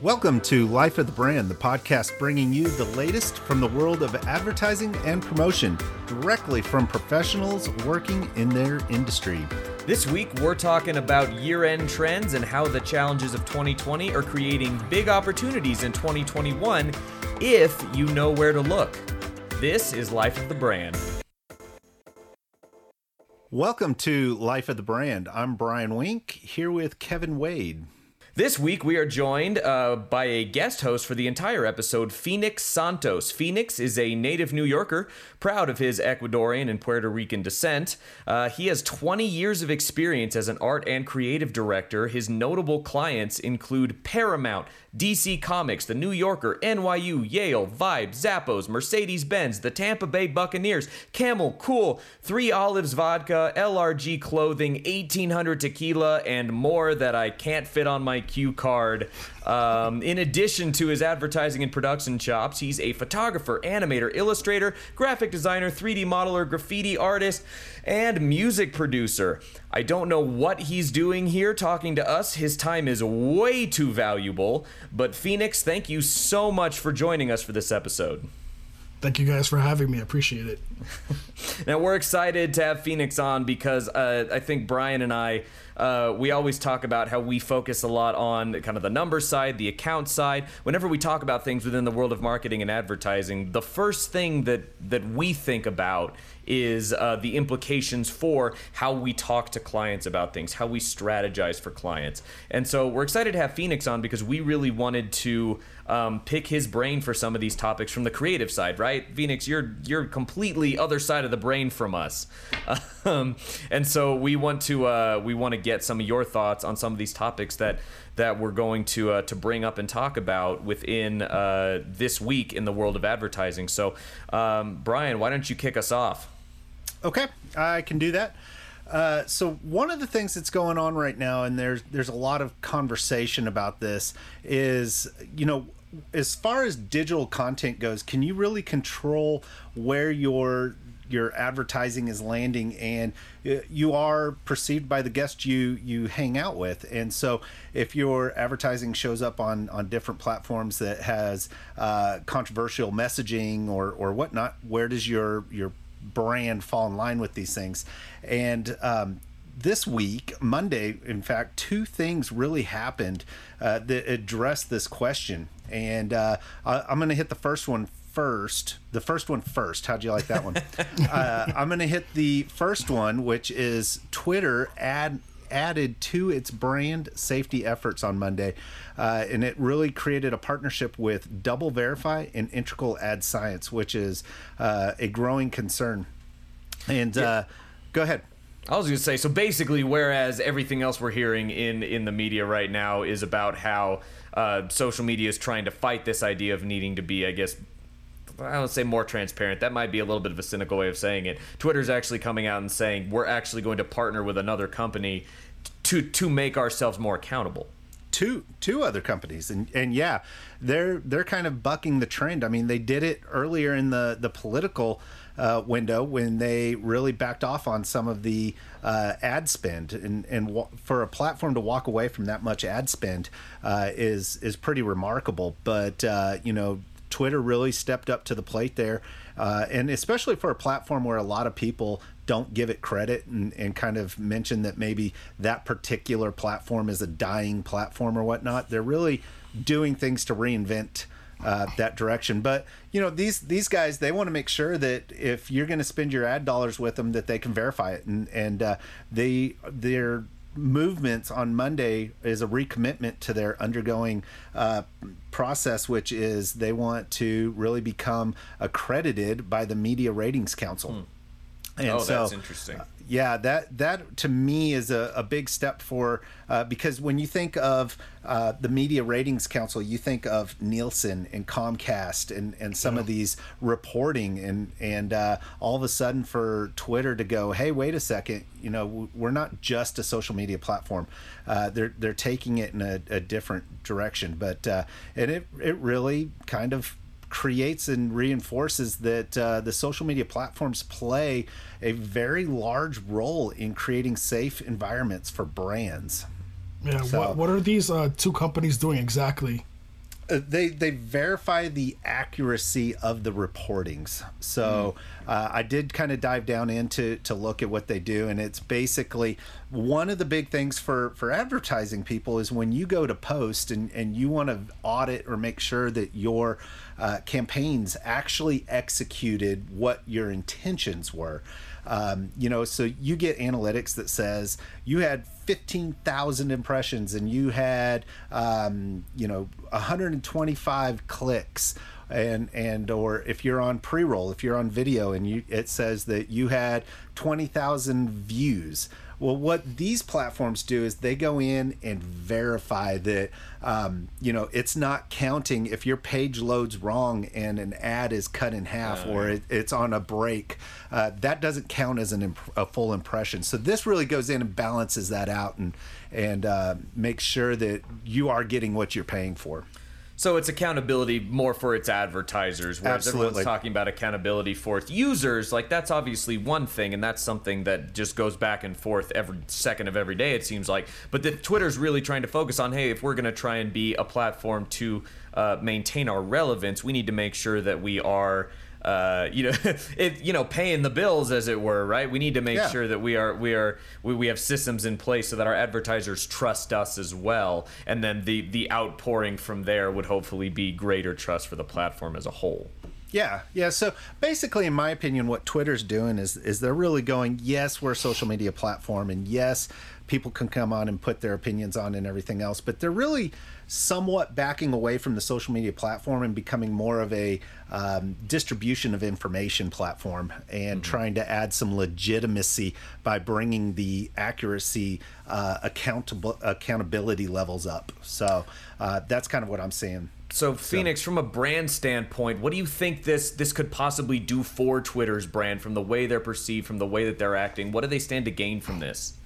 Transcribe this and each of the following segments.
Welcome to Life of the Brand, the podcast bringing you the latest from the world of advertising and promotion directly from professionals working in their industry. This week, we're talking about year end trends and how the challenges of 2020 are creating big opportunities in 2021 if you know where to look. This is Life of the Brand. Welcome to Life of the Brand. I'm Brian Wink here with Kevin Wade. This week, we are joined uh, by a guest host for the entire episode, Phoenix Santos. Phoenix is a native New Yorker, proud of his Ecuadorian and Puerto Rican descent. Uh, he has 20 years of experience as an art and creative director. His notable clients include Paramount, DC Comics, The New Yorker, NYU, Yale, Vibe, Zappos, Mercedes Benz, the Tampa Bay Buccaneers, Camel, Kool, Three Olives Vodka, LRG Clothing, 1800 Tequila, and more that I can't fit on my cue card. Um, in addition to his advertising and production chops, he's a photographer, animator, illustrator, graphic designer, 3D modeler, graffiti artist, and music producer. I don't know what he's doing here talking to us. His time is way too valuable. But Phoenix, thank you so much for joining us for this episode. Thank you guys for having me. I appreciate it. now, we're excited to have Phoenix on because uh, I think Brian and I uh, we always talk about how we focus a lot on kind of the number side, the account side. Whenever we talk about things within the world of marketing and advertising, the first thing that that we think about is uh, the implications for how we talk to clients about things, how we strategize for clients. And so we're excited to have Phoenix on because we really wanted to um, pick his brain for some of these topics from the creative side, right? Phoenix, you're you're completely other side of the brain from us, um, and so we want to uh, we want to get some of your thoughts on some of these topics that that we're going to uh, to bring up and talk about within uh, this week in the world of advertising. So, um, Brian, why don't you kick us off? Okay, I can do that. Uh, so one of the things that's going on right now, and there's there's a lot of conversation about this, is you know as far as digital content goes, can you really control where your your advertising is landing and uh, you are perceived by the guests you you hang out with and so if your advertising shows up on on different platforms that has uh, controversial messaging or or whatnot where does your your brand fall in line with these things and um, this week, Monday, in fact, two things really happened uh, that addressed this question. And uh, I, am going to hit the first one first. The first one first. How'd you like that one? uh, I'm going to hit the first one, which is Twitter add added to its brand safety efforts on Monday, uh, and it really created a partnership with DoubleVerify and Integral Ad Science, which is uh, a growing concern. And yeah. Uh, go ahead. I was going to say so. Basically, whereas everything else we're hearing in in the media right now is about how uh, social media is trying to fight this idea of needing to be, I guess, I don't say more transparent. That might be a little bit of a cynical way of saying it. Twitter's actually coming out and saying we're actually going to partner with another company to to make ourselves more accountable. Two two other companies, and and yeah, they're they're kind of bucking the trend. I mean, they did it earlier in the the political uh, window when they really backed off on some of the uh, ad spend, and and w- for a platform to walk away from that much ad spend uh, is is pretty remarkable. But uh, you know, Twitter really stepped up to the plate there, uh, and especially for a platform where a lot of people don't give it credit and, and kind of mention that maybe that particular platform is a dying platform or whatnot. They're really doing things to reinvent uh, that direction. But you know these these guys they want to make sure that if you're going to spend your ad dollars with them, that they can verify it, and and uh, they their movements on Monday is a recommitment to their undergoing uh, process, which is they want to really become accredited by the Media Ratings Council. Hmm. And oh, so, that's interesting. Yeah, that that to me is a, a big step for uh, because when you think of uh, the Media Ratings Council, you think of Nielsen and Comcast and, and some yeah. of these reporting and and uh, all of a sudden for Twitter to go, hey, wait a second, you know, we're not just a social media platform. Uh, they're they're taking it in a, a different direction, but uh, and it it really kind of creates and reinforces that uh, the social media platforms play a very large role in creating safe environments for brands. Yeah, so, what, what are these uh, two companies doing exactly? Uh, they they verify the accuracy of the reportings. So uh, I did kind of dive down into to look at what they do, and it's basically one of the big things for for advertising people is when you go to post and and you want to audit or make sure that your uh, campaigns actually executed what your intentions were. Um, you know, so you get analytics that says you had 15,000 impressions and you had, um, you know, 125 clicks. And and or if you're on pre-roll if you're on video and you it says that you had 20,000 views well, what these platforms do is they go in and verify that, um, you know, it's not counting if your page loads wrong and an ad is cut in half uh, or it, it's on a break. Uh, that doesn't count as an a full impression. So this really goes in and balances that out and and uh, makes sure that you are getting what you're paying for. So it's accountability more for its advertisers, whereas Absolutely. everyone's talking about accountability for its users. Like that's obviously one thing, and that's something that just goes back and forth every second of every day. It seems like, but the Twitter's really trying to focus on, hey, if we're going to try and be a platform to uh, maintain our relevance, we need to make sure that we are uh, you know, it, you know, paying the bills as it were, right? We need to make yeah. sure that we are we are we, we have systems in place so that our advertisers trust us as well, and then the the outpouring from there would hopefully be greater trust for the platform as a whole. Yeah, yeah. So basically, in my opinion, what Twitter's doing is is they're really going, yes, we're a social media platform, and yes, people can come on and put their opinions on and everything else, but they're really somewhat backing away from the social media platform and becoming more of a um, distribution of information platform and mm-hmm. trying to add some legitimacy by bringing the accuracy uh, accountable accountability levels up. So uh, that's kind of what I'm seeing. So Phoenix, so. from a brand standpoint, what do you think this this could possibly do for Twitter's brand from the way they're perceived, from the way that they're acting? What do they stand to gain from this?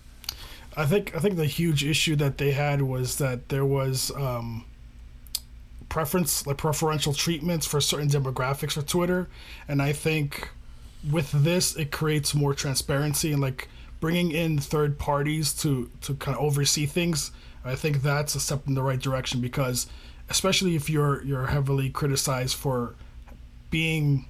I think I think the huge issue that they had was that there was um, preference like preferential treatments for certain demographics for Twitter, and I think with this it creates more transparency and like bringing in third parties to to kind of oversee things. I think that's a step in the right direction because especially if you're you're heavily criticized for being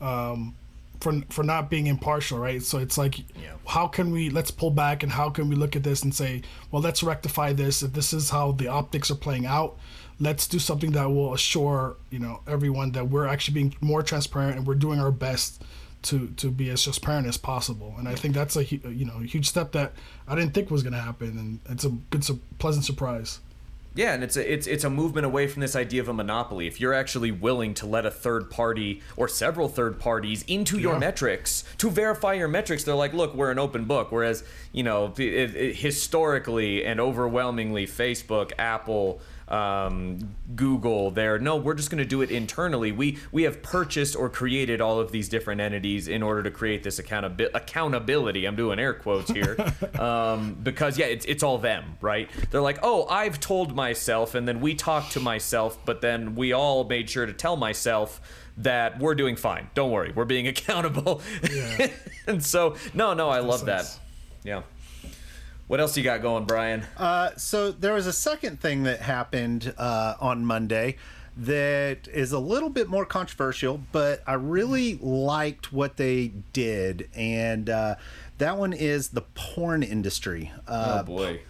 um, for for not being impartial, right? So it's like, yeah. how can we let's pull back and how can we look at this and say, well, let's rectify this. If this is how the optics are playing out, let's do something that will assure you know everyone that we're actually being more transparent and we're doing our best to to be as transparent as possible. And I think that's a you know a huge step that I didn't think was going to happen, and it's a good, pleasant surprise. Yeah, and it's a it's it's a movement away from this idea of a monopoly. If you're actually willing to let a third party or several third parties into your yeah. metrics to verify your metrics, they're like, look, we're an open book. Whereas you know, it, it, historically and overwhelmingly, Facebook, Apple, um, Google there. No, we're just going to do it internally. We we have purchased or created all of these different entities in order to create this accountabi- accountability. I'm doing air quotes here um, because yeah, it's it's all them, right? They're like, oh, I've told myself, and then we talked to myself, but then we all made sure to tell myself that we're doing fine. Don't worry, we're being accountable. Yeah. and so, no, no, I love that. Yeah. What else you got going, Brian? Uh, so there was a second thing that happened uh, on Monday that is a little bit more controversial, but I really liked what they did, and uh, that one is the porn industry. Uh, oh boy.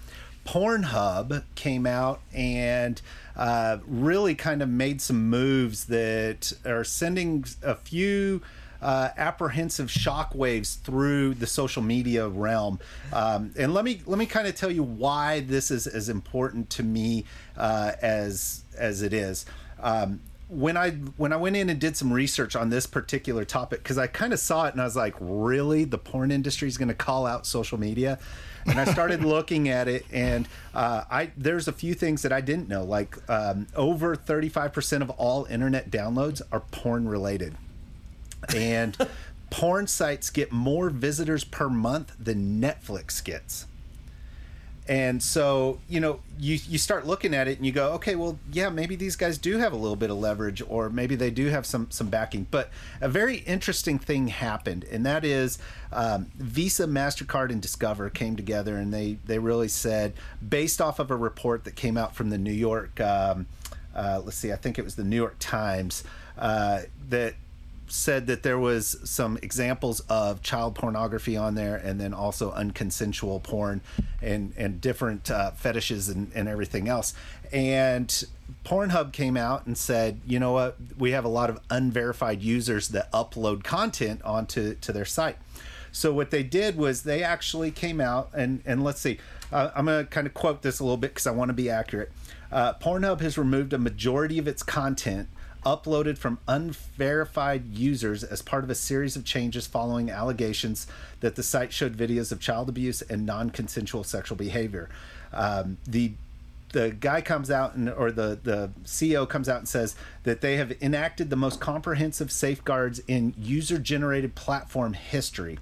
Pornhub came out and uh, really kind of made some moves that are sending a few uh, apprehensive shockwaves through the social media realm. Um, and let me let me kind of tell you why this is as important to me uh, as as it is. Um, when I when I went in and did some research on this particular topic, because I kind of saw it and I was like, really, the porn industry is going to call out social media. and I started looking at it, and uh, I there's a few things that I didn't know. Like um, over 35% of all internet downloads are porn related and porn sites get more visitors per month than Netflix gets. And so, you know, you, you start looking at it and you go, okay, well, yeah, maybe these guys do have a little bit of leverage or maybe they do have some, some backing. But a very interesting thing happened, and that is um, Visa, MasterCard, and Discover came together and they, they really said, based off of a report that came out from the New York. Um, uh, let's see, I think it was the New York Times uh, that said that there was some examples of child pornography on there and then also unconsensual porn and and different uh, fetishes and, and everything else. And pornhub came out and said you know what? We have a lot of unverified users that upload content onto to their site. So what they did was they actually came out and and let's see uh, i'm to kind of quote this a little bit because i want to be accurate. Uh, pornhub has removed a majority of its content uploaded from unverified users as part of a series of changes following allegations that the site showed videos of child abuse and non-consensual sexual behavior. Um, the the guy comes out and or the the CEO comes out and says that they have enacted the most comprehensive safeguards in user generated platform history.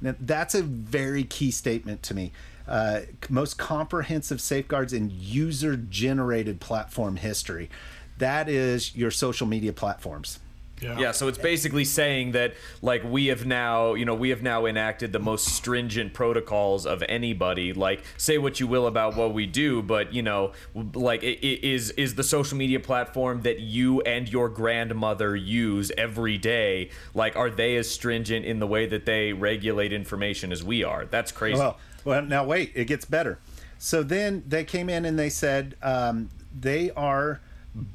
Now, that's a very key statement to me. Uh, most comprehensive safeguards in user generated platform history that is your social media platforms. Yeah. yeah, so it's basically saying that like we have now, you know, we have now enacted the most stringent protocols of anybody. Like say what you will about what we do, but you know, like it, it is is the social media platform that you and your grandmother use every day, like are they as stringent in the way that they regulate information as we are? That's crazy. Well, well now wait, it gets better. So then they came in and they said um, they are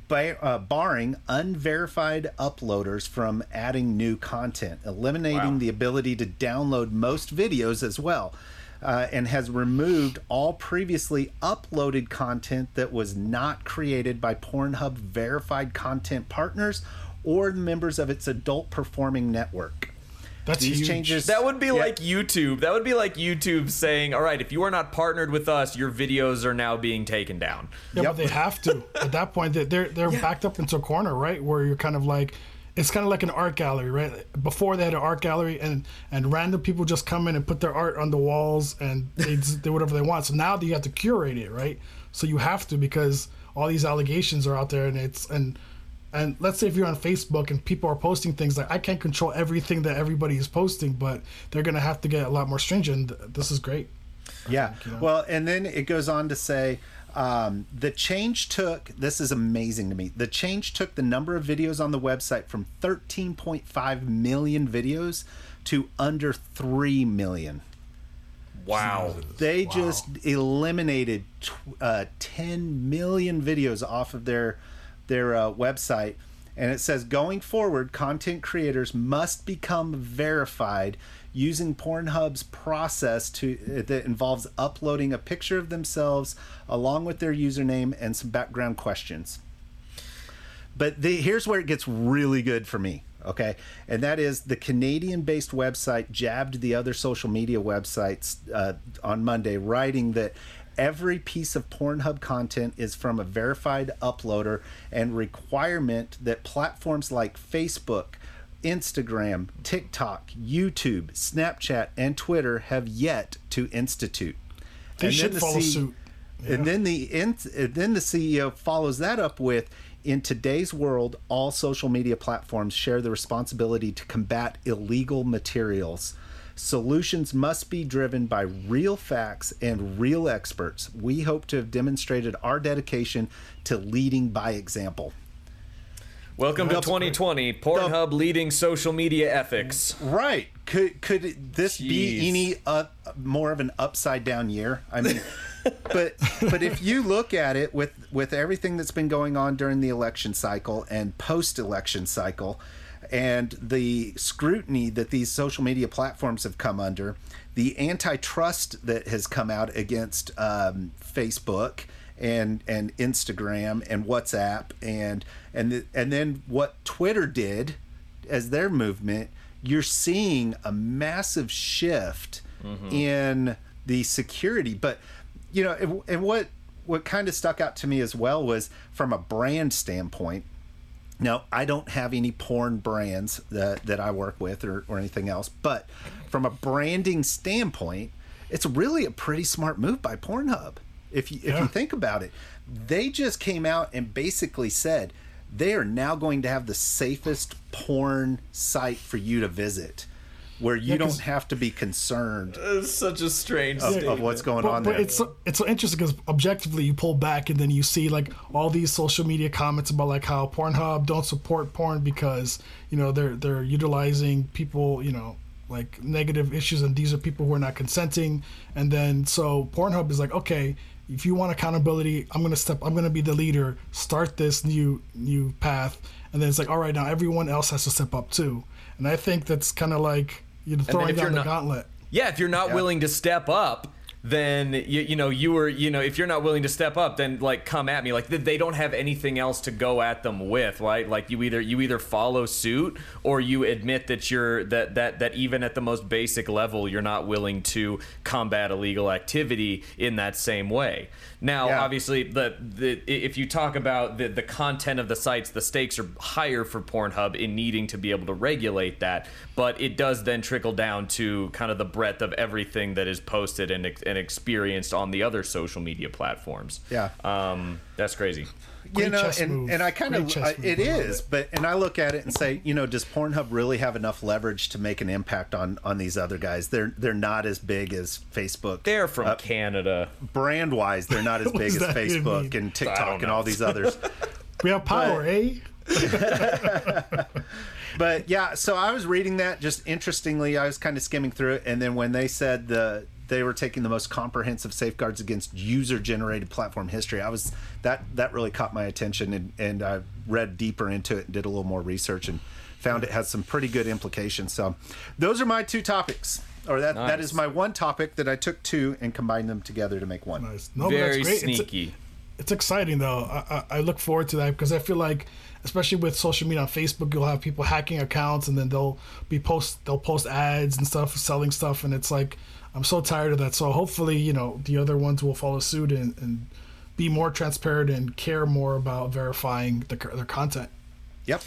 by, uh, barring unverified uploaders from adding new content, eliminating wow. the ability to download most videos as well. Uh, and has removed all previously uploaded content that was not created by Pornhub verified content partners or members of its adult performing network. That's These huge. changes. That would be yeah. like YouTube. That would be like YouTube saying, "All right, if you are not partnered with us, your videos are now being taken down." Yeah, yep. but they have to. At that point, they're they're yeah. backed up into a corner, right? Where you're kind of like, it's kind of like an art gallery, right? Before they had an art gallery, and and random people just come in and put their art on the walls, and they do whatever they want. So now you have to curate it, right? So you have to because all these allegations are out there, and it's and and let's say if you're on Facebook and people are posting things like I can't control everything that everybody is posting, but they're gonna have to get a lot more stringent. This is great. Yeah. Think, you know? Well, and then it goes on to say um, the change took this is amazing to me. The change took the number of videos on the website from 13.5 million videos to under 3 million. Wow. They wow. just eliminated uh, 10 million videos off of their their uh, website, and it says going forward, content creators must become verified using Pornhub's process to uh, that involves uploading a picture of themselves along with their username and some background questions. But the, here's where it gets really good for me okay and that is the canadian based website jabbed the other social media websites uh, on monday writing that every piece of Pornhub content is from a verified uploader and requirement that platforms like Facebook, Instagram, TikTok, YouTube, Snapchat, and Twitter have yet to institute. They and should the follow C- suit. Yeah. And then the and then the CEO follows that up with in today's world, all social media platforms share the responsibility to combat illegal materials. Solutions must be driven by real facts and real experts. We hope to have demonstrated our dedication to leading by example. Welcome to 2020. Pornhub the, leading social media ethics. Right. Could could this Jeez. be any uh, more of an upside down year? I mean, but but if you look at it with with everything that's been going on during the election cycle and post election cycle, and the scrutiny that these social media platforms have come under, the antitrust that has come out against um, Facebook and and Instagram and WhatsApp and and the, and then what Twitter did as their movement, you're seeing a massive shift mm-hmm. in the security. But you know, and, and what what kind of stuck out to me as well was from a brand standpoint now, I don't have any porn brands that, that I work with or, or anything else, but from a branding standpoint, it's really a pretty smart move by Pornhub. If you, if you think about it, they just came out and basically said they are now going to have the safest porn site for you to visit where you Yeah, don't have to be concerned It's such a strange of, of what's going but, on but there. it's so- it's so interesting because objectively you pull back and then you see like all these social media comments about like how Pornhub don't support porn because you know they're they're utilizing people you know like negative issues and these are people who are not consenting. And then so Pornhub is like okay if you want accountability I'm gonna step I'm gonna be the leader. Start this new new path. And then it's like all right now everyone else has to step up too. And I think that's kind of like you know throwing if you're down the not- gauntlet. Yeah, if you're not willing to step up, then you, you know you were you know if you're not willing to step up, then like come at me. Like they- don't have anything else to go at them with, right? Like you either you either follow suit or you admit that you're that that that even at the most basic level, you're not willing to combat illegal activity in that same way. Now, Yeah. obviously, the, the if you talk about the the content of the sites, the stakes are higher for Pornhub in needing to be able to regulate that. But it does then trickle down to kind of the breadth of everything that is posted and ex- and experienced on the other social media platforms. Yeah. um, that's crazy. you Great know, and, move. and I kind of chess move. it I love is, it. but and I look at it and say, you know, does Pornhub really have enough leverage to make an impact on on these other guys? They're they're not as big as Facebook. They're from Uh, Canada. brand wise, they're not as big as Facebook and TikTok and all these others. We have power, eh? But yeah, so I was reading that just interestingly. I was kind of skimming through it, and then when they said the they were taking the most comprehensive safeguards against user generated platform history, I was that that really caught my attention, and and I read deeper into it and did a little more research and found it has some pretty good implications. So those are my two topics. Or that, that Nice. is my one topic that I took two and combined them together to make one. Nice. No, Very that's great. It's- sneaky. It's, exciting though. I, I, I look forward to that because I feel like, especially with social media on Facebook, you'll have people hacking accounts and then they'll be post they'll post ads and stuff, selling stuff, and it's like I'm so tired of that. So hopefully, you know, the other ones will follow suit and, and be more transparent and care more about verifying the, their content. Yep.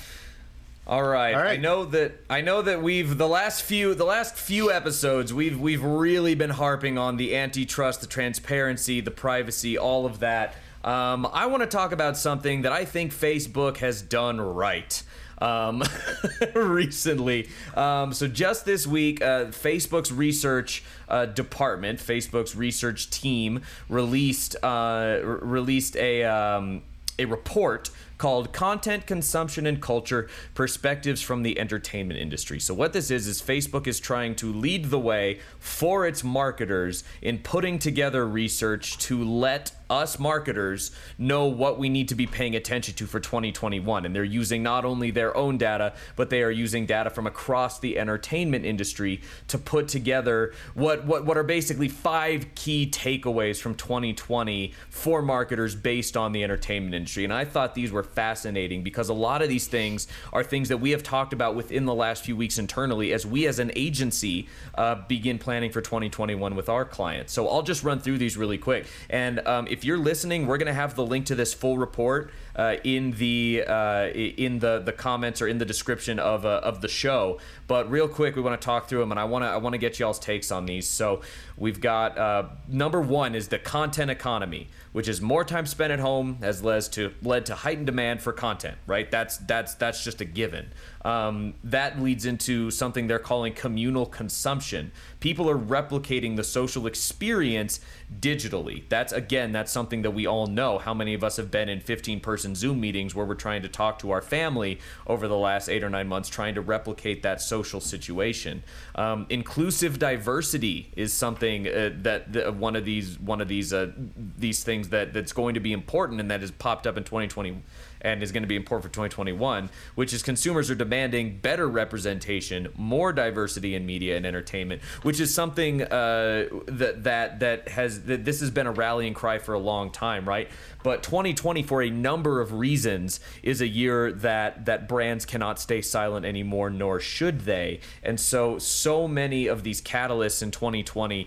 All right. All I know that I know that we've the last few the last few episodes we've we've really been harping on the antitrust, the transparency, the privacy, all of that. Um, I want to talk about something that I think Facebook has done right. Um, recently, um, so just this week, uh, Facebook's research uh, department, Facebook's research team, released uh, released a um, a report called Content Consumption and Culture Perspectives from the Entertainment Industry. So, what this is, is Facebook is trying to lead the way for its marketers in putting together research to let us marketers know what we need to be paying attention to for 2021. And they're using not only their own data, but they are using data from across the entertainment industry to put together what, what, what are basically five key takeaways from 2020 for marketers based on the entertainment industry. And I thought these were fascinating because a lot of these things are things that we have talked about within the last few weeks internally as we as an agency uh, begin planning for 2021 with our clients. So I'll just run through these really quick. And um, if you're listening, we're going to have the link to this full report uh, in the uh, in the the comments or in the description of uh, of the show. But real quick, we want to talk through them, and I want to I want to get y'all's takes on these. So we've got uh, number one is the content economy, which is more time spent at home has led to led to heightened demand for content. Right? That's that's that's just a given. Um, that leads into something they're calling communal consumption. People are replicating the social experience digitally. That's again, that's something that we all know. How many of us have been in 15 person Zoom meetings where we're trying to talk to our family over the last eight or nine months, trying to replicate that social situation? Um, inclusive diversity is something uh, that, that one of these one of these uh, these things that that's going to be important and that has popped up in 2020 and is going to be important for 2021, which is consumers are demanding better representation, more diversity in media and entertainment, which is something uh, that that that has that this has been a rallying cry for a long time, right? But 2020, for a number of reasons, is a year that that brands cannot stay silent anymore, nor should they. And so, so many of these catalysts in 2020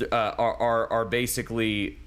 uh, are, are are basically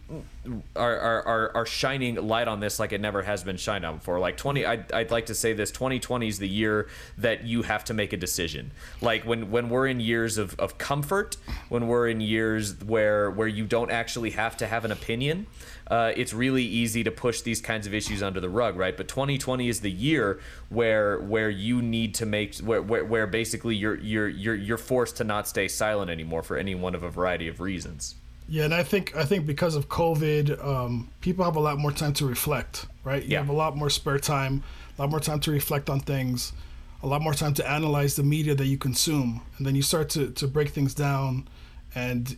are, are, are shining light on this like it never has been shined on before. Like 20, I'd, I'd like to say this 2020 is the year that you have to make a decision. Like when, when we're in years of, of comfort, when we're in years where, where you don't actually have to have an opinion, uh, it's really easy to push these kinds of issues under the rug, right? But 2020 is the year where where you need to make where, where, where basically you're you're you're you're forced to not stay silent anymore for any one of a variety of reasons. Yeah, and I think I think because of COVID, um, people have a lot more time to reflect, right? You Yeah. have a lot more spare time, a lot more time to reflect on things, a lot more time to analyze the media that you consume, and then you start to to break things down, and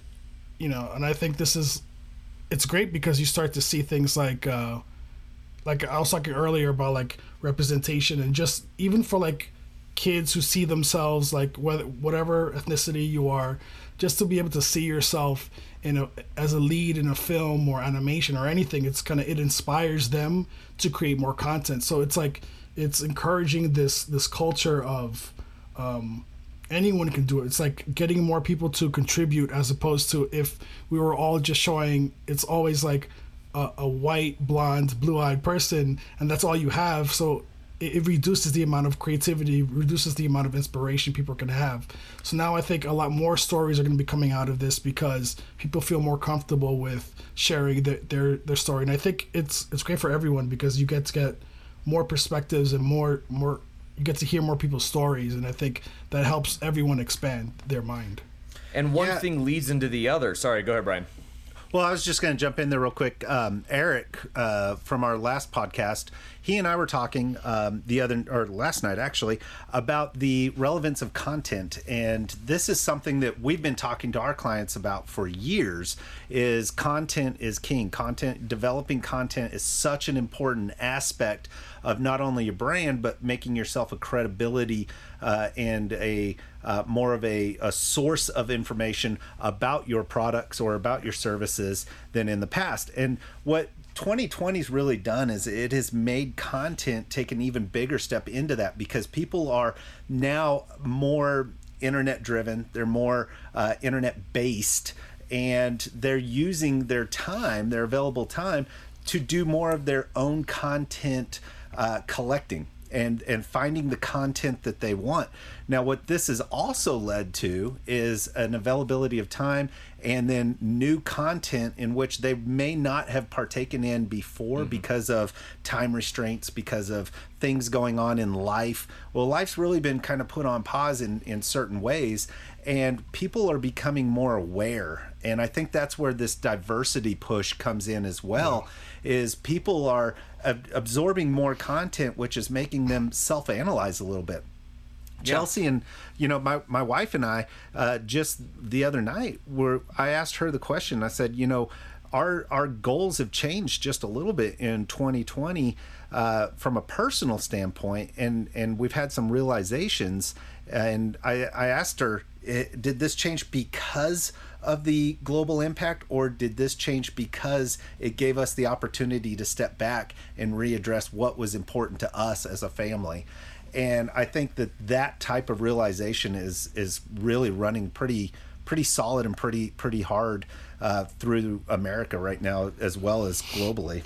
you know, and I think this is it's great because you start to see things like uh, like I was talking earlier about like representation and just even for like kids who see themselves like whether whatever ethnicity you are, just to be able to see yourself in a as a lead in a film or animation or anything, it's kind of it inspires them to create more content. So it's like it's encouraging this this culture of um, anyone can do it. It's like getting more people to contribute as opposed to if we were all just showing. It's always like a, a white, blonde, blue-eyed person, and that's all you have. So it, it reduces the amount of creativity, reduces the amount of inspiration people can have. So now I think a lot more stories are going to be coming out of this because people feel more comfortable with sharing their their, their story, and I think it's it's great for everyone because you get to get more perspectives and more more you get to hear more people's stories and i think that helps everyone expand their mind And one Yeah. thing leads into the other. Sorry, go ahead, Brian. Well, I was just going to jump in there real quick. Um, Eric uh, from our last podcast, he and I were talking um, the other or last night actually about the relevance of content, and this is something that we've been talking to our clients about for years. Is content is king. Content developing content is such an important aspect of not only your brand but making yourself a credibility uh, and a uh, more of a, a source of information about your products or about your services than in the past. And what 2020's really done is it has made content take an even bigger step into that because people are now more internet driven, they're more uh, internet based, and they're using their time, their available time, to do more of their own content uh, collecting and and finding the content that they want. Now, what this has also led to is an availability of time and then new content in which they may not have partaken in before mm-hmm. because of time restraints, because of things going on in life. Well, life's really been kind of put on pause in in certain ways, and people are becoming more aware. And I think that's where this diversity push comes in as well. Is people are ab- absorbing more content, which is making them self-analyze a little bit. Chelsea and you know my my wife and I uh, just the other night were I asked her the question. I said, you know, our our goals have changed just a little bit in 2020 uh, from a personal standpoint, and and we've had some realizations. And I I asked her, did this change because of the global impact, or did this change because it gave us the opportunity to step back and readdress what was important to us as a family? and I think that that type of realization is is really running pretty pretty solid and pretty pretty hard uh, through America right now as well as globally.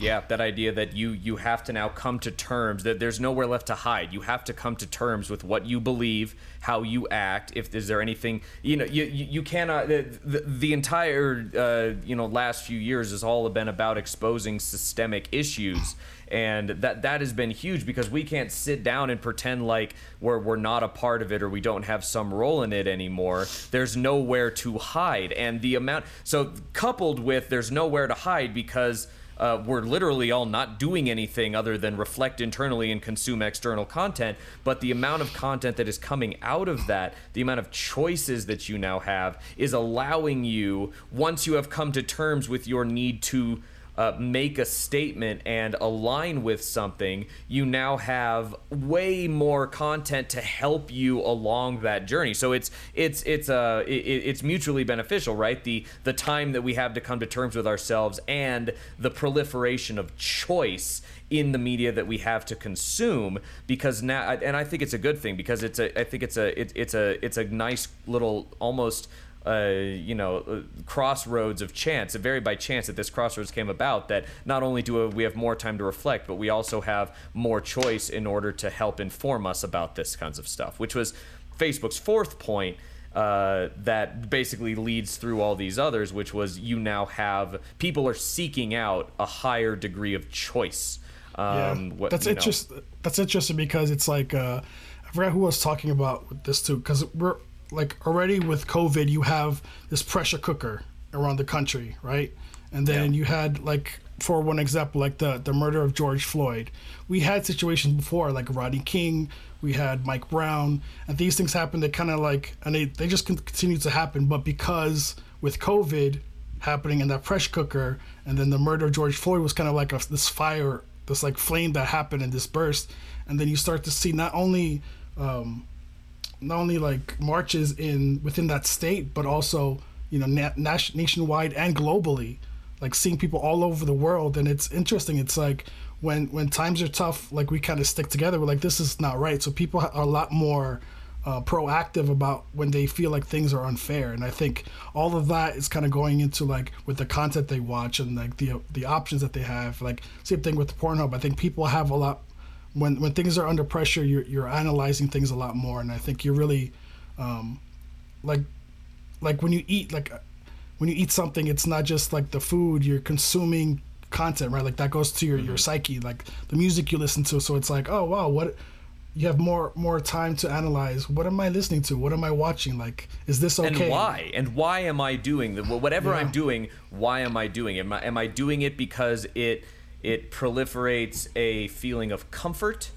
Yeah, that idea that you you have to now come to terms that there's nowhere left to hide. You have to come to terms with what you believe, how you act. If is there anything you know, you you, cannot. The, the, the entire uh, you know last few years has all been about exposing systemic issues, and that that has been huge because we can't sit down and pretend like we're we're not a part of it or we don't have some role in it anymore. There's nowhere to hide, and the amount so coupled with there's nowhere to hide because uh, we're literally all not doing anything other than reflect internally and consume external content. But the amount of content that is coming out of that, the amount of choices that you now have, is allowing you, once you have come to terms with your need to. Uh, make a statement and align with something, you now have way more content to help you along that journey. So it's it's it's uh it, it's mutually beneficial, right? The the time that we have to come to terms with ourselves and the proliferation of choice in the media that we have to consume because now and I think it's a good thing because it's a I think it's a it, it's a it's a nice little almost uh, you know, uh, crossroads of chance, It very by chance that this crossroads came about. That not only do we have more time to reflect, but we also have more choice in order to help inform us about this kinds of stuff, which was Facebook's fourth point. Uh, that basically leads through all these others, which was you now have people are seeking out a higher degree of choice. Um, yeah, what, that's interesting. That's interesting because it's like uh, I forgot who I was talking about with this too. Because we're like already with COVID, you have this pressure cooker around the country, right? And then yeah. you had like for one example, like the the murder of George Floyd. We had situations before like Rodney King, we had Mike Brown, and these things happen. They kind of like and they they just continue to happen. But because with COVID happening in that pressure cooker, and then the murder of George Floyd was kind of like a, this fire, this like flame that happened and this burst, and then you start to see not only um, not only like marches in within that state, but also you know na- nationwide and globally, like seeing people all over the world. And it's interesting. It's like when when times are tough, like we kind of stick together. We're like, this is not right. So people are a lot more uh, proactive about when they feel like things are unfair. And I think all of that is kind of going into like with the content they watch and like the the options that they have. Like same thing with Pornhub. I think people have a lot when when things are under pressure, you're you're analyzing things a lot more, and I think you're really, um, like, like when you eat like when you eat something, it's not just like the food you're consuming content, right? Like that goes to your, mm-hmm. your psyche, like the music you listen to. So it's like, oh wow, what you have more more time to analyze. What am I listening to? What am I watching? Like, is this okay? And why? And why am I doing the whatever yeah. I'm doing? Why am I doing it? Am I, am I doing it because it it proliferates a feeling of comfort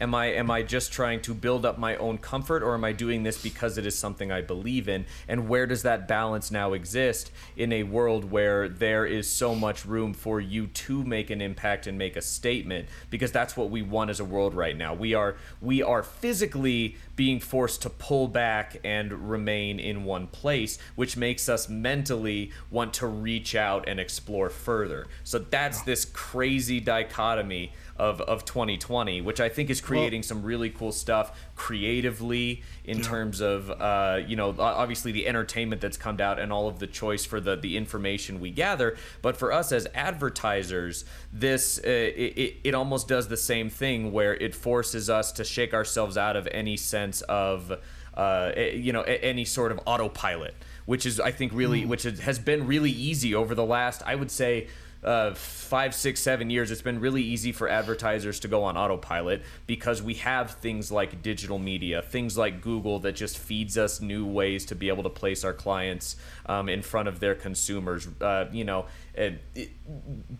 am i am i just trying to build up my own comfort or am i doing this because it is something i believe in? And where does that balance now exist in a world where there is so much room for you to make an impact and make a statement? Because that's what we want as a world right now. We are we are physically being forced to pull back and remain in one place, which makes us mentally want to reach out and explore further. So that's this crazy dichotomy of, of 2020, which I think is creating well, some really cool stuff creatively in yeah. terms of, uh, you know, obviously the entertainment that's come out and all of the choice for the, the information we gather. But for us as advertisers, this, uh, it, it almost does the same thing where it forces us to shake ourselves out of any sense of, uh, you know, any sort of autopilot, which is, I think, really, mm. which has been really easy over the last, I would say, uh, five, six, seven years, it's been really easy for advertisers to go on autopilot because we have things like digital media, things like Google that just feeds us new ways to be able to place our clients um, in front of their consumers. Uh, you know, uh,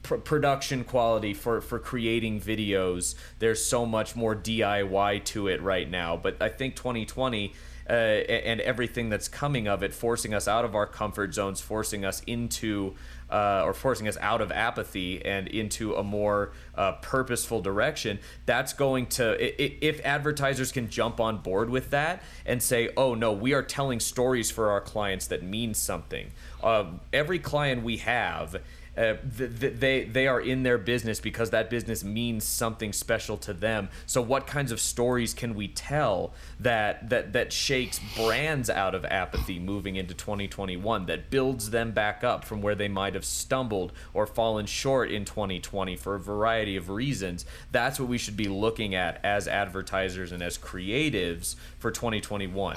pr- production quality for for creating videos. There's so much more DIY to it right now, but I think 2020. Uh, and everything that's coming of it, forcing us out of our comfort zones, forcing us into uh, or forcing us out of apathy and into a more uh, purposeful direction, that's going to, if advertisers can jump on board with that and say, oh no, we are telling stories for our clients that mean something. Uh, every client we have uh, they they are in their business because that business means something special to them. So what kinds of stories can we tell that that that shakes brands out of apathy moving into 2021 that builds them back up from where they might have stumbled or fallen short in 2020 for a variety of reasons. That's what we should be looking at as advertisers and as creatives for 2021.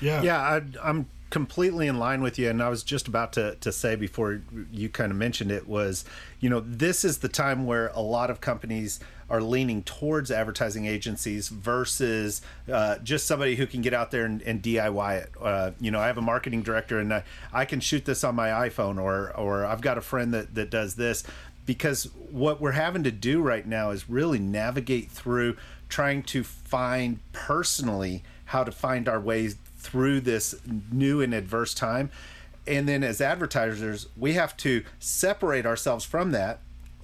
Yeah. Yeah, I, I'm completely in line with you and i was just about to, to say before you kind of mentioned it was you know this is the time where a lot of companies are leaning towards advertising agencies versus uh, just somebody who can get out there and, and diy it. Uh, you know i have a marketing director and I, I can shoot this on my iphone or or i've got a friend that, that does this because what we're having to do right now is really navigate through trying to find personally how to find our ways through this new and adverse time. And then as advertisers, we have to separate ourselves from that,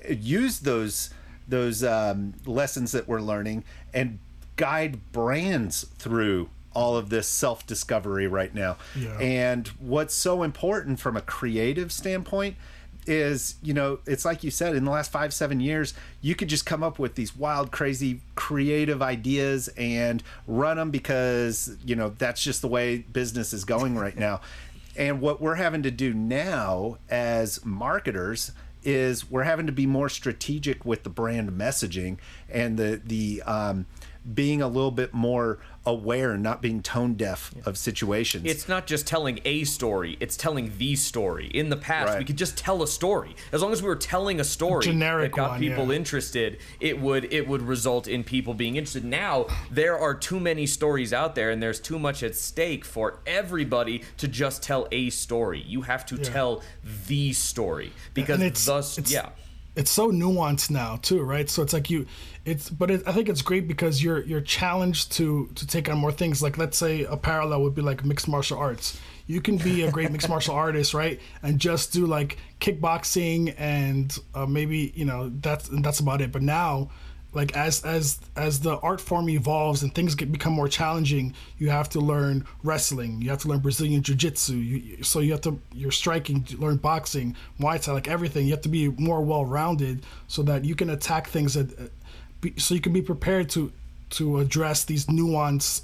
use those those um, lessons that we're learning, and guide brands through all of this self discovery right now. Yeah. And what's so important from a creative standpoint is you know it's like you said in the last five seven years you could just come up with these wild crazy creative ideas and run them because you know that's just the way business is going right now. And what we're having to do now as marketers is we're having to be more strategic with the brand messaging and the the um, being a little bit more aware and not being tone deaf of situations. It's not just telling a story, it's telling the story. In the past, Right. we could just tell a story. As long as we were telling a story Generic that got one, people yeah. interested, it would it would result in people being interested. Now, there are too many stories out there and there's too much at stake for everybody to just tell a story. You have to tell the story because and it's, thus it's yeah. It's so nuanced now too right? So it's like you it's but it, i think it's great because you're you're challenged to to take on more things. Like let's say a parallel would be like mixed martial arts. You can be a great mixed martial artist right? And just do like kickboxing and uh, maybe you know that's and that's about it. But now like as as as the art form evolves and things get become more challenging you have to learn wrestling. You have to learn brazilian jiu-jitsu. You, so you have to you're striking you learn boxing muay thai like everything. You have to be more well-rounded so that you can attack things that so you can be prepared to to address these nuanced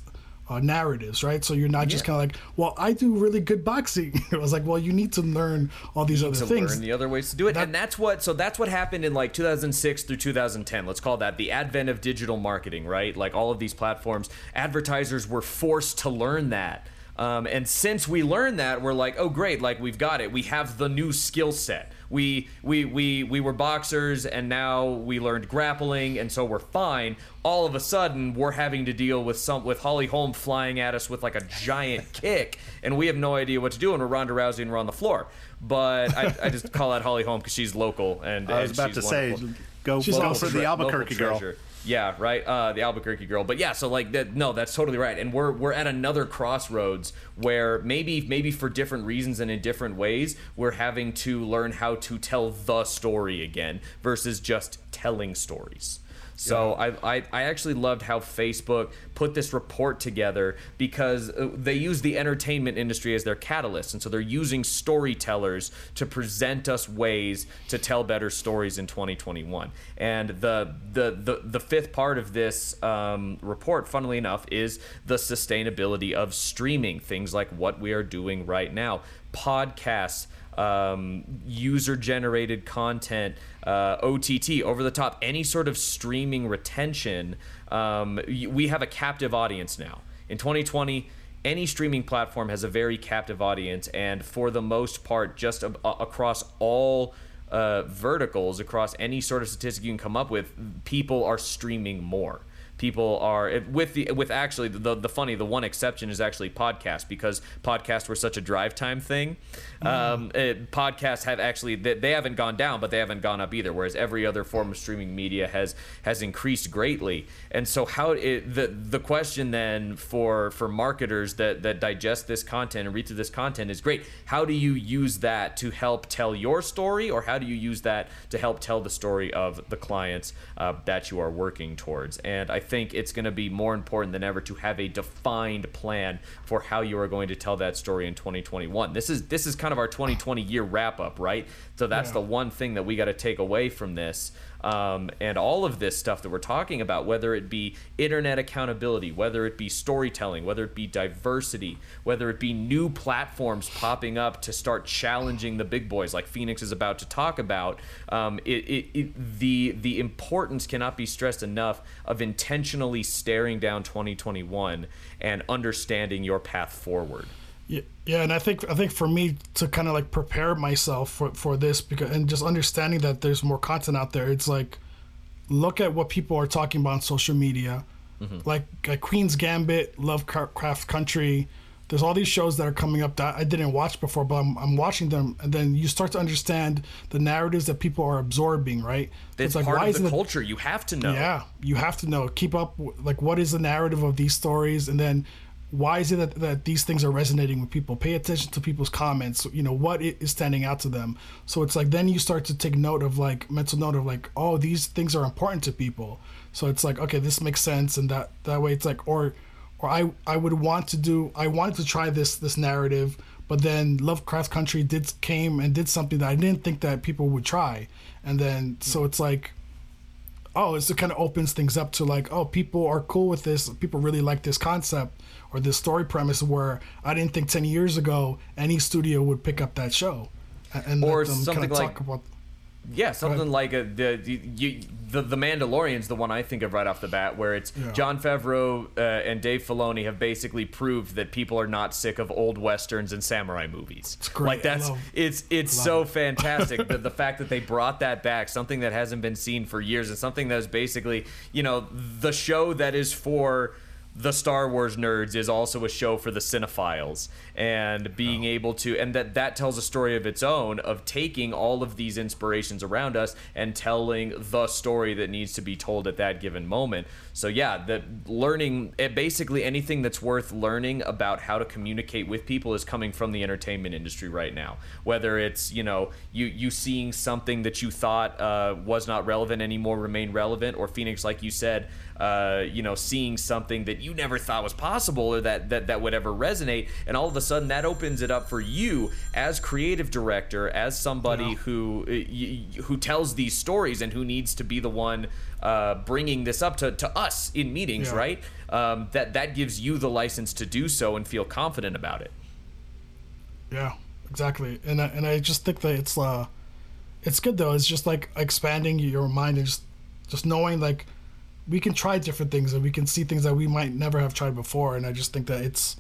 uh, narratives, right? So you're not just kind of like, well, I do really good boxing. I was like, well, you need to learn all these other to things. learn the other ways to do it. That- and that's what so that's what happened in like 2006 through 2010 let's call that the advent of digital marketing right? Like all of these platforms advertisers were forced to learn that. Um, and since we learned that we're like oh great like we've got it. We have the new skill set we we we we were boxers and now we learned grappling and so we're fine all of a sudden we're having to deal with some with Holly Holm flying at us with like a giant kick and we have no idea what to do and we're Ronda Rousey and we're on the floor but I, I just call out Holly Holm because she's local and I was and about she's to say, wonderful. go She's vote for the Albuquerque local girl. treasure. Yeah, right. Uh, the Albuquerque girl. But yeah, so like that. No, that's totally right. And we're we're at another crossroads where maybe maybe for different reasons and in different ways, we're having to learn how to tell the story again versus just telling stories. So I, I I actually loved how Facebook put this report together because uh, they use the entertainment industry as their catalyst, and so they're using storytellers to present us ways to tell better stories in 2021. And the the the, the fifth part of this um, report, funnily enough, is the sustainability of streaming things like what we are doing right now, podcasts um, user generated content, uh, OTT, over the top, any sort of streaming retention. Um, we have a captive audience now. In 2020, any streaming platform has a very captive audience, and for the most part, just a- across all uh, verticals, across any sort of statistic you can come up with, people are streaming more people are with the with actually the the funny the one exception is actually podcast because podcasts were such a drive time thing. Um it, podcasts have actually they, they haven't gone down but they haven't gone up either whereas every other form of streaming media has has increased greatly. And so how it the the question then for for marketers that that digest this content and read through this content is great how do you use that to help tell your story or how do you use that to help tell the story of the clients uh, that you are working towards? And i think it's going to be more important than ever to have a defined plan for how you are going to tell that story in 2021 this is this is kind of our 2020 year wrap up right so that's Yeah. the one thing that we got to take away from this um, and all of this stuff that we're talking about, whether it be internet accountability, whether it be storytelling, whether it be diversity, whether it be new platforms popping up to start challenging the big boys, like Phoenix is about to talk about, um, it, it, it, the the importance cannot be stressed enough of intentionally staring down 2021 and understanding your path forward. Yeah, yeah, and I think I think for me to kind of like prepare myself for for this because and just understanding that there's more content out there, it's like look at what people are talking about on social media, mm-hmm. like, like Queen's Gambit, Lovecraft Country. There's all these shows that are coming up that I didn't watch before, but I'm, I'm watching them, and then you start to understand the narratives that people are absorbing, right? So It's, like, part why of isn't the it- culture. You have to know. yeah, you have to know. Keep up. Like, what is the narrative of these stories, and then why is it that, that these things are resonating with people? Pay attention to people's comments. You know what is standing out to them. So it's like then you start to take note of like mental note of like, oh, these things are important to people. So it's like, okay, this makes sense, and that that way it's like, or or I I would want to do I wanted to try this this narrative, but then Lovecraft Country did came and did something that I didn't think that people would try, and then so it's like oh, it's, it kind of opens things up to like, oh, people are cool with this. People really like this concept or this story premise where I didn't think 10 years ago any studio would pick up that show. And Or something like- talk about, Yeah, something like a, the, the you, the the Mandalorian's the one I think of right off the bat, where it's Yeah. Jon Favreau uh, and Dave Filoni have basically proved that people are not sick of old westerns and samurai movies. It's great. Like that's love- it's it's so it. fantastic that the fact that they brought that back, something that hasn't been seen for years, and something that is basically you know the show that is for the Star Wars nerds is also a show for the cinephiles and being able to and that that tells a story of its own of taking all of these inspirations around us and telling the story that needs to be told at that given moment. So yeah, that learning eh, basically anything that's worth learning about how to communicate with people is coming from the entertainment industry right now. Whether it's, you know, you you seeing something that you thought uh, was not relevant anymore remain relevant or Phoenix like you said uh, you know, seeing something that you never thought was possible or that, that that would ever resonate, and all of a sudden that opens it up for you as creative director, as somebody who uh, who tells these stories and who needs to be the one uh, bringing this up to, to us in meetings, Yeah. right? Um, that that gives you the license to do so and feel confident about it. Yeah, exactly. And I, and I just think that it's uh, it's good though. It's just like expanding your mind and just just knowing like we can try different things and we can see things that we might never have tried before. And I just think that it's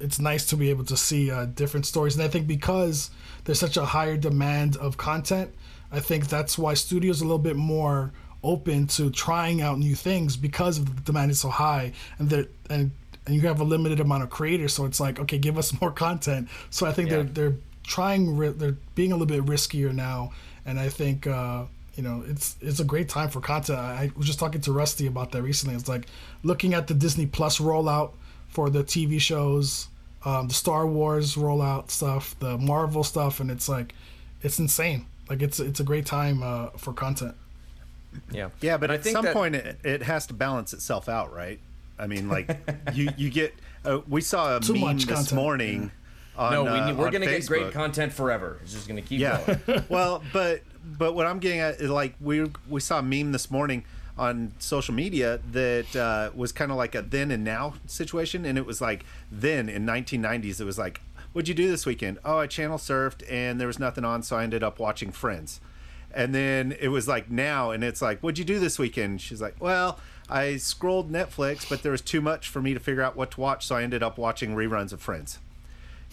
it's nice to be able to see uh, different stories. And I think because there's such a higher demand of content, I think that's why studios are a little bit more open to trying out new things because of the demand is so high and that and and you have a limited amount of creators so it's like okay give us more content so i think Yeah. they're they're trying they're being a little bit riskier now and i think uh you know it's it's a great time for content I, I was just talking to rusty about that recently it's like looking at the disney plus rollout for the tv shows um, the star wars rollout stuff the marvel stuff and it's like it's insane like it's it's a great time uh, for content Yeah, Yeah, but And I at think some that- point it, it has to balance itself out, right? I mean, like you you get. Uh, we saw a Too meme much this content. morning. On, no, we, uh, we're gonna get great content forever. It's just gonna keep Yeah. going. well, but but what I'm getting at is like we we saw a meme this morning on social media that uh, was kind of like a then and now situation, and it was like then in 1990s it was like, what'd you do this weekend? Oh, I channel surfed and there was nothing on, so I ended up watching Friends. And then it was like now, and it's like, what'd you do this weekend? She's like, well. I scrolled Netflix, but there was too much for me to figure out what to watch, so I ended up watching reruns of Friends.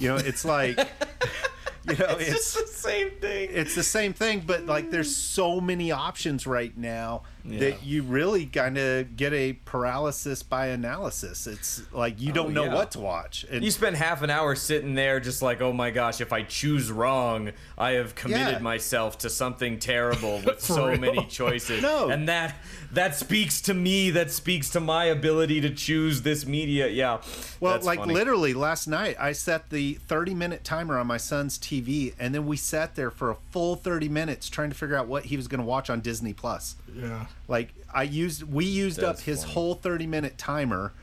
You know, it's like, you know, it's the same thing. it's the same thing, but like there's so many options right now Yeah. that you really kind of get a paralysis by analysis. It's like you oh, don't know Oh, yeah. what to watch. And You spend half an hour sitting there just like, oh my gosh, if I choose wrong, I have committed Yeah. myself to something terrible with so real. many choices. No. And that that speaks to me, that speaks to my ability to choose this media. Yeah. well, that's like funny. literally last night, I set the 30 minute timer on my son's TV, and then we sat there for a full 30 minutes trying to figure out what he was going to watch on Disney Plus. yeah Like I used, we used up his funny. whole 30 minute timer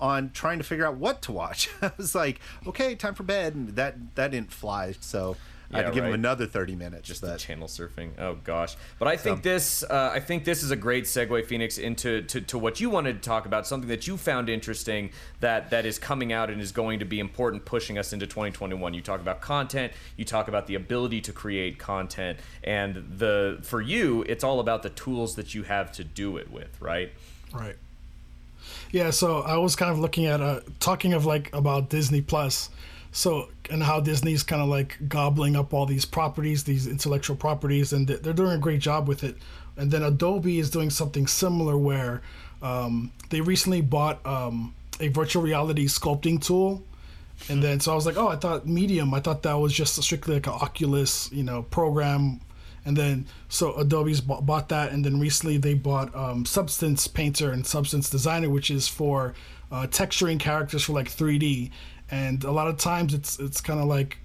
on trying to figure out what to watch. I was like, okay, time for bed, and that that didn't fly. So I had to give him another 30 minutes. just but, channel surfing. Oh gosh, but I think this uh, I think this is a great segue, Phoenix, into to, to what you wanted to talk about, something that you found interesting that that is coming out and is going to be important, pushing us into 2021. You talk about content, you talk about the ability to create content, and the for you, it's all about the tools that you have to do it with, right? Right. Yeah, so I was kind of looking at uh talking of like about Disney Plus. So and how Disney's kind of like gobbling up all these properties, these intellectual properties and they're doing a great job with it. And then Adobe is doing something similar where um, they recently bought um, a virtual reality sculpting tool. And then so I was like, oh, I thought Medium. I thought that was just strictly like an Oculus, you know, program. And then so Adobe's bought, that, and then recently they bought um, Substance Painter and Substance Designer, which is for uh, texturing characters for like 3D. And a lot of times it's it's kind of like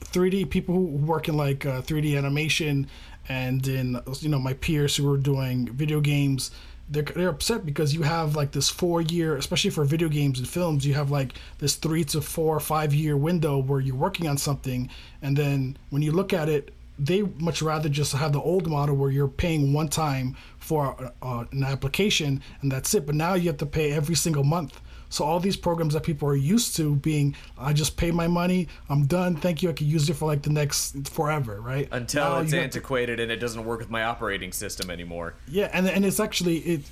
3D people who work in like uh, 3D animation and in you know my peers who are doing video games they're, they're upset because you have like this four year especially for video games and films you have like this three to four five year window where you're working on something and then when you look at it they much rather just have the old model where you're paying one time for uh, an application and that's it. But now you have to pay every single month. So all these programs that people are used to being, I just pay my money, I'm done, thank you, I can use it for like the next forever, right? Until now it's antiquated to, and it doesn't work with my operating system anymore. Yeah, and and it's actually it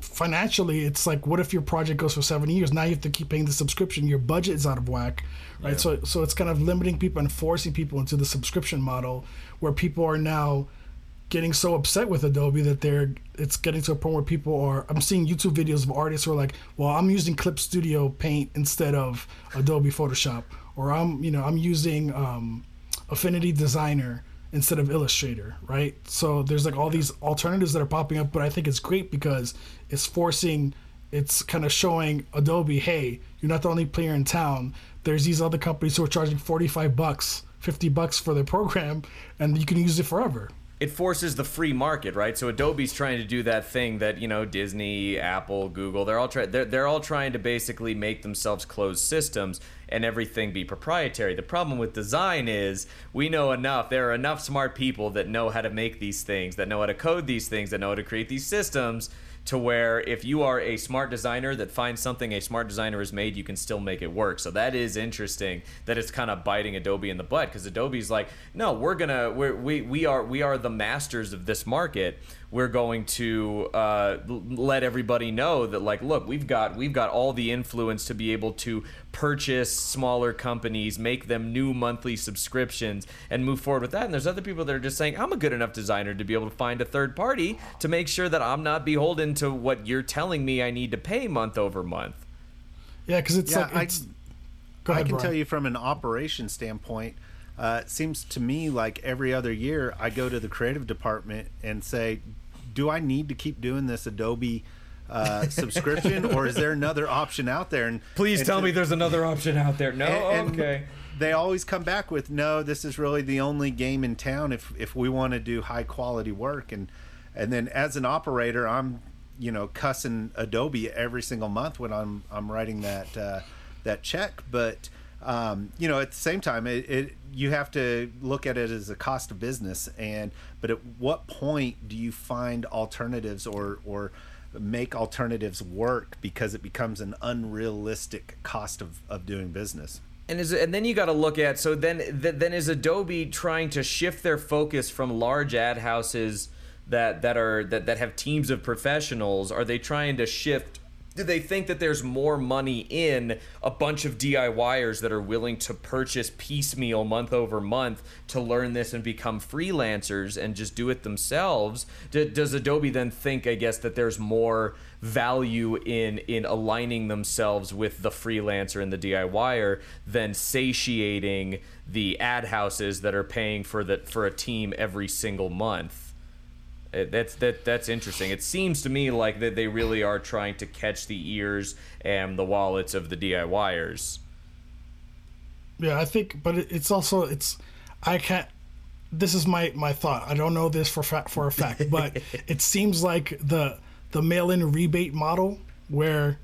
financially it's like what if your project goes for seven years now you have to keep paying the subscription your budget is out of whack right yeah. so so it's kind of limiting people and forcing people into the subscription model where people are now getting so upset with adobe that they're it's getting to a point where people are i'm seeing youtube videos of artists who are like well i'm using clip studio paint instead of adobe photoshop or i'm you know i'm using um, affinity designer instead of Illustrator, right? So there's like all these alternatives that are popping up, but I think it's great because it's forcing, it's kind of showing Adobe, hey, you're not the only player in town. There's these other companies who are charging 45 bucks, 50 bucks for their program, and you can use it forever it forces the free market, right? So Adobe's trying to do that thing that you know Disney, Apple, Google, they're all trying they're, they're all trying to basically make themselves closed systems and everything be proprietary. The problem with design is we know enough. There are enough smart people that know how to make these things, that know how to code these things, that know how to create these systems to where if you are a smart designer that finds something a smart designer has made, you can still make it work. So that is interesting that it's kind of biting Adobe in the butt because Adobe's like, no, we're gonna we're, we we are we are the masters of this market we're going to uh, let everybody know that like look we've got we've got all the influence to be able to purchase smaller companies make them new monthly subscriptions and move forward with that and there's other people that are just saying i'm a good enough designer to be able to find a third party to make sure that i'm not beholden to what you're telling me i need to pay month over month yeah because it's yeah, like it's, I, ahead, I can Brian. tell you from an operation standpoint uh, it seems to me like every other year I go to the creative department and say, do I need to keep doing this Adobe uh, subscription, or is there another option out there? And please and tell to, me there's another option out there. No, and, okay. They always come back with no. This is really the only game in town if if we want to do high quality work, and and then as an operator, I'm you know cussing Adobe every single month when I'm I'm writing that uh, that check, but um, you know, at the same time, it, it, you have to look at it as a cost of business. And but at what point do you find alternatives or or make alternatives work because it becomes an unrealistic cost of, of doing business? And is and then you got to look at so then then is Adobe trying to shift their focus from large ad houses that that are that that have teams of professionals? Are they trying to shift do they think that there's more money in a bunch of DIYers that are willing to purchase piecemeal month over month to learn this and become freelancers and just do it themselves? does Adobe then think, I guess, that there's more value in in aligning themselves with the freelancer and the DIYer than satiating the ad houses that are paying for that for a team every single month? That's that that's interesting. It seems to me like that they really are trying to catch the ears and the wallets of the DIYers. Yeah, I think, but it's also it's I can't. This is my my thought. I don't know this for fa- for a fact, but it seems like the the mail-in rebate model where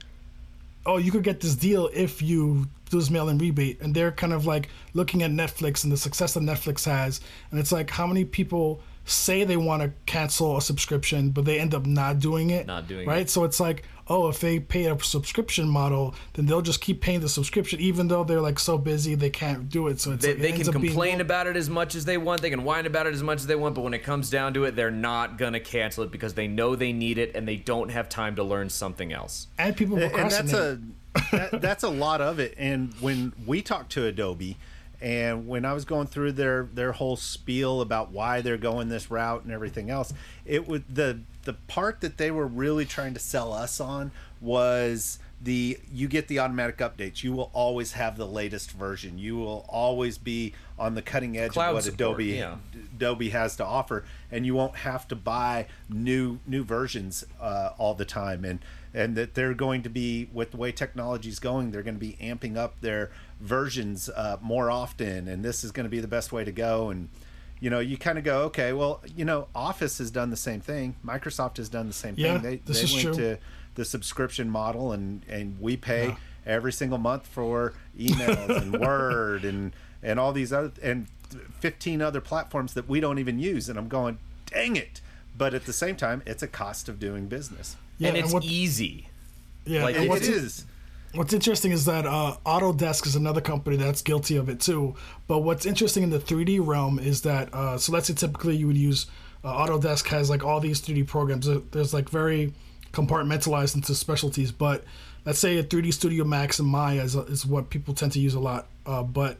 oh you could get this deal if you do this mail-in rebate and they're kind of like looking at netflix and the success that netflix has and it's like how many people say they want to cancel a subscription, but they end up not doing it. Not doing right? it. So it's like, oh, if they pay a subscription model, then they'll just keep paying the subscription, even though they're like so busy they can't do it. So it's they, like, they can complain being... about it as much as they want, they can whine about it as much as they want, but when it comes down to it, they're not gonna cancel it because they know they need it and they don't have time to learn something else. And people procrastinate. And that's a that, that's a lot of it. And when we talk to Adobe and when I was going through their their whole spiel about why they're going this route and everything else, it would the the part that they were really trying to sell us on was the you get the automatic updates. You will always have the latest version. You will always be on the cutting edge Cloud of what support, Adobe yeah. Adobe has to offer, and you won't have to buy new new versions uh, all the time. And and that they're going to be with the way technology is going, they're going to be amping up their versions uh, more often, and this is going to be the best way to go. And you know, you kind of go, okay, well, you know, Office has done the same thing. Microsoft has done the same yeah, thing. They this they is went true. to the subscription model, and and we pay yeah. every single month for emails and Word and and all these other and 15 other platforms that we don't even use and i'm going dang it but at the same time it's a cost of doing business and and it's what- easy. Yeah, Like, and it what's is What's interesting is that uh, Autodesk is another company that's guilty of it too. But what's interesting in the 3D realm is that uh, so let's say typically you would use uh, Autodesk has like all these 3D programs. There's like very compartmentalized into specialties. But let's say a 3D Studio Max and Maya is, is what people tend to use a lot. Uh, but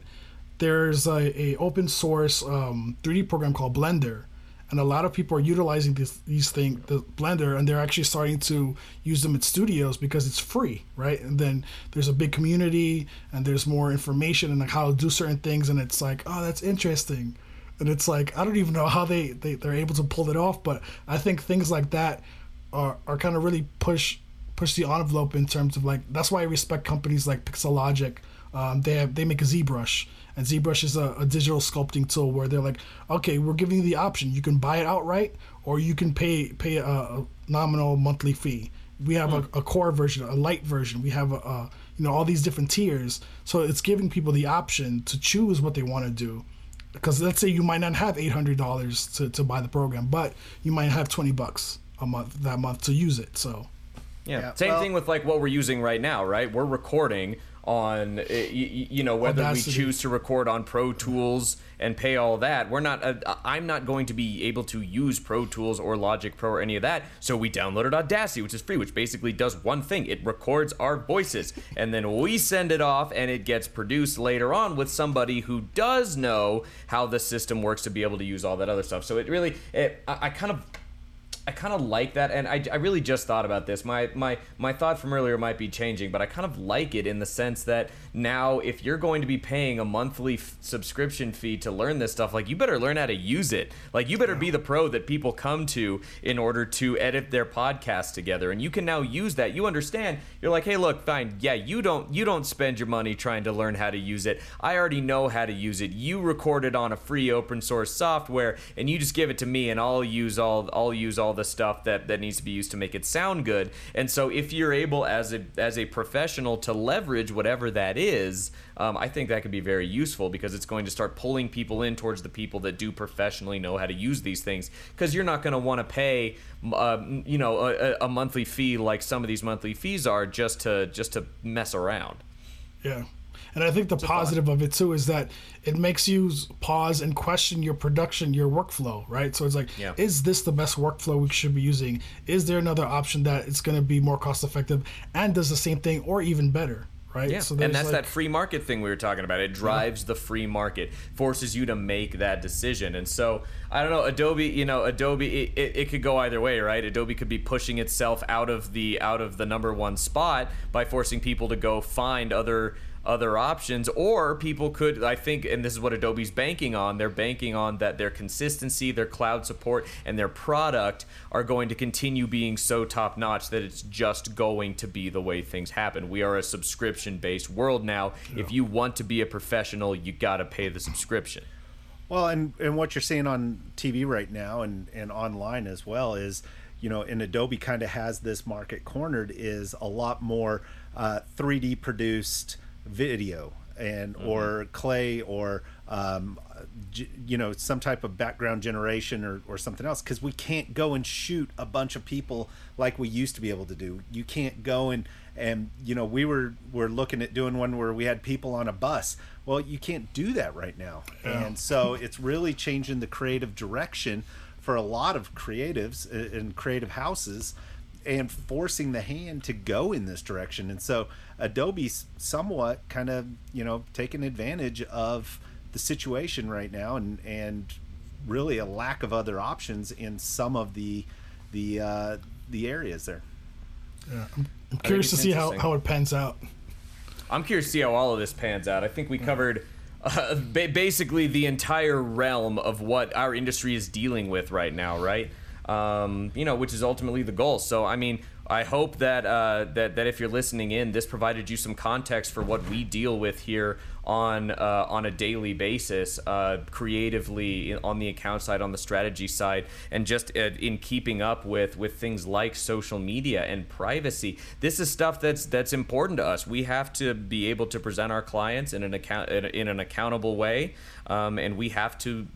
there's a, a open source um, 3D program called Blender, and a lot of people are utilizing this, these things, the Blender, and they're actually starting to use them in studios because it's free, right? And then there's a big community, and there's more information and like how to do certain things, and it's like, oh, that's interesting, and it's like I don't even know how they, they they're able to pull it off, but I think things like that are are kind of really push push the envelope in terms of like that's why I respect companies like Pixologic. Um, they have they make a ZBrush, and ZBrush is a, a digital sculpting tool where they're like, okay, we're giving you the option. You can buy it outright, or you can pay pay a, a nominal monthly fee. We have a, a core version, a light version. We have a, a you know all these different tiers. So it's giving people the option to choose what they want to do. Because let's say you might not have eight hundred dollars to, to buy the program, but you might have twenty bucks a month that month to use it. So Yeah. Yeah, Same well- thing with like what we're using right now, right? We're recording on, uh, y- y- you know, whether Audacity. we choose to record on Pro Tools and pay all that. We're not. Uh, I'm not going to be able to use Pro Tools or Logic Pro or any of that. So we downloaded Audacity, which is free, which basically does one thing: it records our voices, and then we send it off, and it gets produced later on with somebody who does know how the system works to be able to use all that other stuff. So it really, it, I, I kind of. I kind of like that, and I, I really just thought about this. My my my thought from earlier might be changing, but I kind of like it in the sense that now, if you're going to be paying a monthly f- subscription fee to learn this stuff, like you better learn how to use it. Like you better be the pro that people come to in order to edit their podcast together, and you can now use that. You understand? You're like, hey, look, fine, yeah, you don't you don't spend your money trying to learn how to use it. I already know how to use it. You record it on a free open source software, and you just give it to me, and I'll use all I'll use all the stuff that that needs to be used to make it sound good. And so, if you're able as a as a professional to leverage whatever that is, um, I think that could be very useful because it's going to start pulling people in towards the people that do professionally know how to use these things. Because you're not going to want to pay, uh, you know, a, a monthly fee like some of these monthly fees are just to just to mess around. Yeah. And I think the positive of it too is that it makes you pause and question your production, your workflow, right? So it's like, Yeah. is this the best workflow we should be using? Is there another option that it's going to be more cost effective and does the same thing or even better, right? Yeah, So and that's like- that free market thing we were talking about. It drives the free market, forces you to make that decision. And so I don't know, Adobe. You know, Adobe. It, it, it could go either way, right? Adobe could be pushing itself out of the out of the number one spot by forcing people to go find other other options or people could i think and this is what adobe's banking on they're banking on that their consistency their cloud support and their product are going to continue being so top notch that it's just going to be the way things happen. We are a subscription based world now. If you want to be a professional you got to pay the subscription. Well, and and what you're seeing on TV right now and and online as well is, you know, and Adobe kind of has this market cornered is a lot more uh, 3D produced video and or clay or um, you know some type of background generation or, or something else. Because we can't go and shoot a bunch of people like we used to be able to do. You can't go and and you know we were were looking at doing one where we had people on a bus. Well you can't do that right now. And so it's really changing the creative direction for a lot of creatives uh, and creative houses and forcing the hand to go in this direction. And so adobe's somewhat kind of you know taking advantage of the situation right now and and really a lack of other options in some of the the uh the areas there Yeah, I'm, I'm curious to see how, how it pans out. I'm curious to see how all of this pans out. I think we covered uh, ba- basically the entire realm of what our industry is dealing with right now, right? Um, you know, which is ultimately the goal. So, I mean, I hope that uh, that that if you're listening in, this provided you some context for what we deal with here on uh, on a daily basis, uh, creatively on the account side, on the strategy side, and just uh, in keeping up with with things like social media and privacy. This is stuff that's that's important to us. We have to be able to present our clients in an account in an accountable way, um, and we have to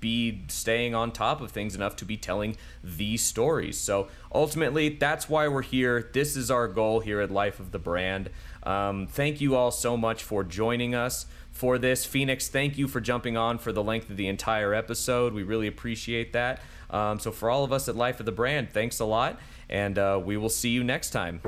be staying on top of things enough to be telling these stories. So ultimately, that's why we're here. This is our goal here at Life of the Brand. Um, thank you all so much for joining us for this. Phoenix, thank you for jumping on for the length of the entire episode. We really appreciate that. Um, so, for all of us at Life of the Brand, thanks a lot, and uh, we will see you next time.